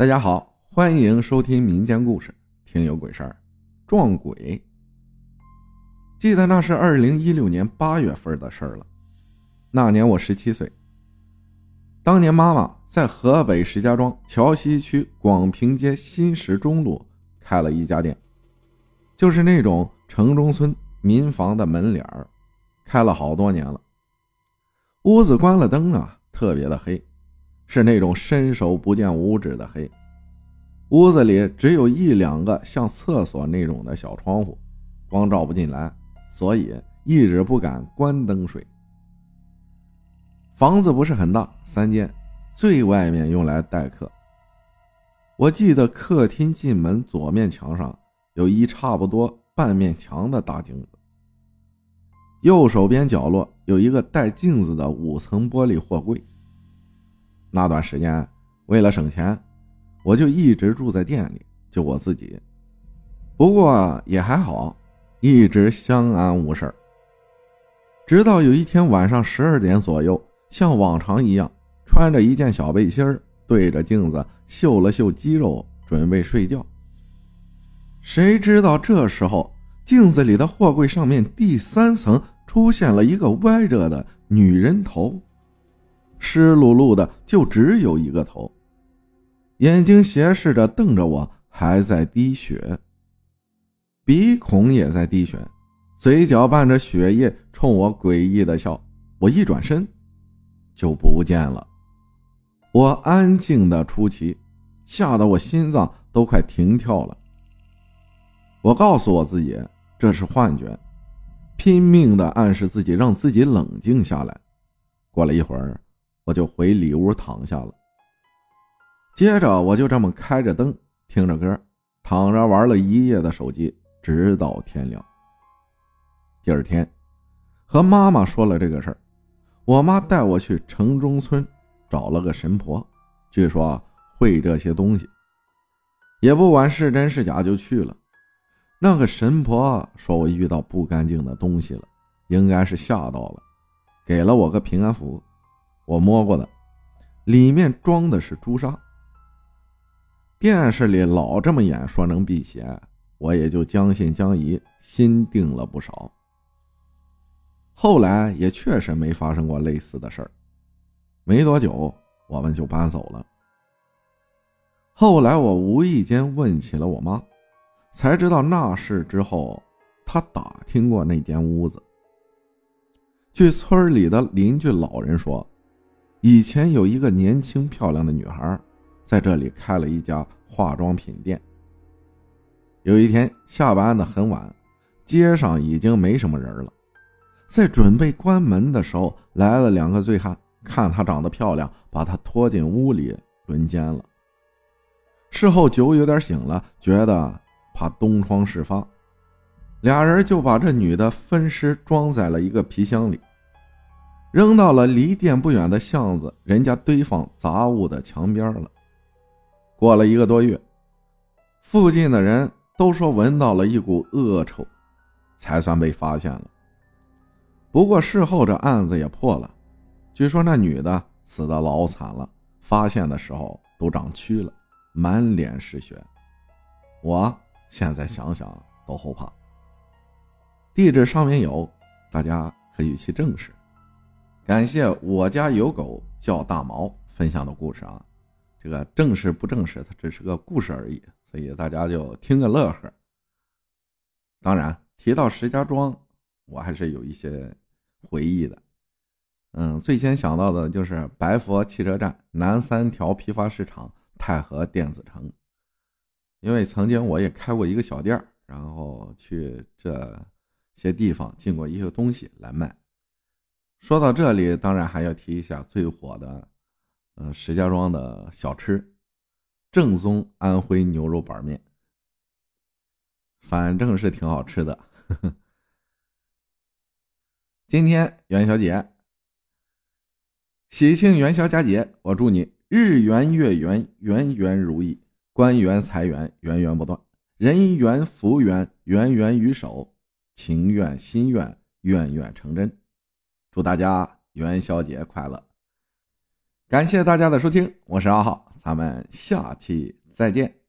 大家好，欢迎收听民间故事，听有鬼事儿，撞鬼。记得那是二零一六年八月份的事儿了。那年我十七岁。当年妈妈在河北石家庄桥西区广平街新石中路开了一家店，就是那种城中村民房的门脸儿，开了好多年了。屋子关了灯啊，特别的黑。是那种伸手不见五指的黑，屋子里只有一两个像厕所那种的小窗户，光照不进来，所以一直不敢关灯睡。房子不是很大，三间，最外面用来待客。我记得客厅进门左面墙上有一差不多半面墙的大镜子，右手边角落有一个带镜子的五层玻璃货柜。那段时间，为了省钱，我就一直住在店里，就我自己。不过也还好，一直相安无事。直到有一天晚上十二点左右，像往常一样，穿着一件小背心对着镜子秀了秀肌肉，准备睡觉。谁知道这时候，镜子里的货柜上面第三层出现了一个歪着的女人头。湿漉漉的，就只有一个头，眼睛斜视着瞪着我，还在滴血，鼻孔也在滴血，嘴角伴着血液，冲我诡异的笑。我一转身，就不见了。我安静的出奇，吓得我心脏都快停跳了。我告诉我自己这是幻觉，拼命的暗示自己，让自己冷静下来。过了一会儿。我就回里屋躺下了。接着我就这么开着灯，听着歌，躺着玩了一夜的手机，直到天亮。第二天，和妈妈说了这个事儿，我妈带我去城中村找了个神婆，据说会这些东西，也不管是真是假就去了。那个神婆说我遇到不干净的东西了，应该是吓到了，给了我个平安符。我摸过的，里面装的是朱砂。电视里老这么演，说能辟邪，我也就将信将疑，心定了不少。后来也确实没发生过类似的事儿。没多久，我们就搬走了。后来我无意间问起了我妈，才知道那事之后，她打听过那间屋子。据村里的邻居老人说。以前有一个年轻漂亮的女孩，在这里开了一家化妆品店。有一天下班的很晚，街上已经没什么人了，在准备关门的时候，来了两个醉汉，看她长得漂亮，把她拖进屋里轮奸了。事后酒有点醒了，觉得怕东窗事发，俩人就把这女的分尸装在了一个皮箱里。扔到了离店不远的巷子人家堆放杂物的墙边了。过了一个多月，附近的人都说闻到了一股恶臭，才算被发现了。不过事后这案子也破了，据说那女的死的老惨了，发现的时候都长蛆了，满脸是血。我现在想想都后怕。地址上面有，大家可以去证实。感谢我家有狗叫大毛分享的故事啊，这个正式不正式，它只是个故事而已，所以大家就听个乐呵。当然，提到石家庄，我还是有一些回忆的。嗯，最先想到的就是白佛汽车站、南三条批发市场、太和电子城，因为曾经我也开过一个小店然后去这些地方进过一些东西来卖。说到这里，当然还要提一下最火的，嗯，石家庄的小吃，正宗安徽牛肉板面，反正是挺好吃的。今天元宵节，喜庆元宵佳节，我祝你日圆月圆，圆圆如意，官员财源源源不断，人缘福缘源源于手，情愿心愿愿愿成真。祝大家元宵节快乐！感谢大家的收听，我是阿浩，咱们下期再见。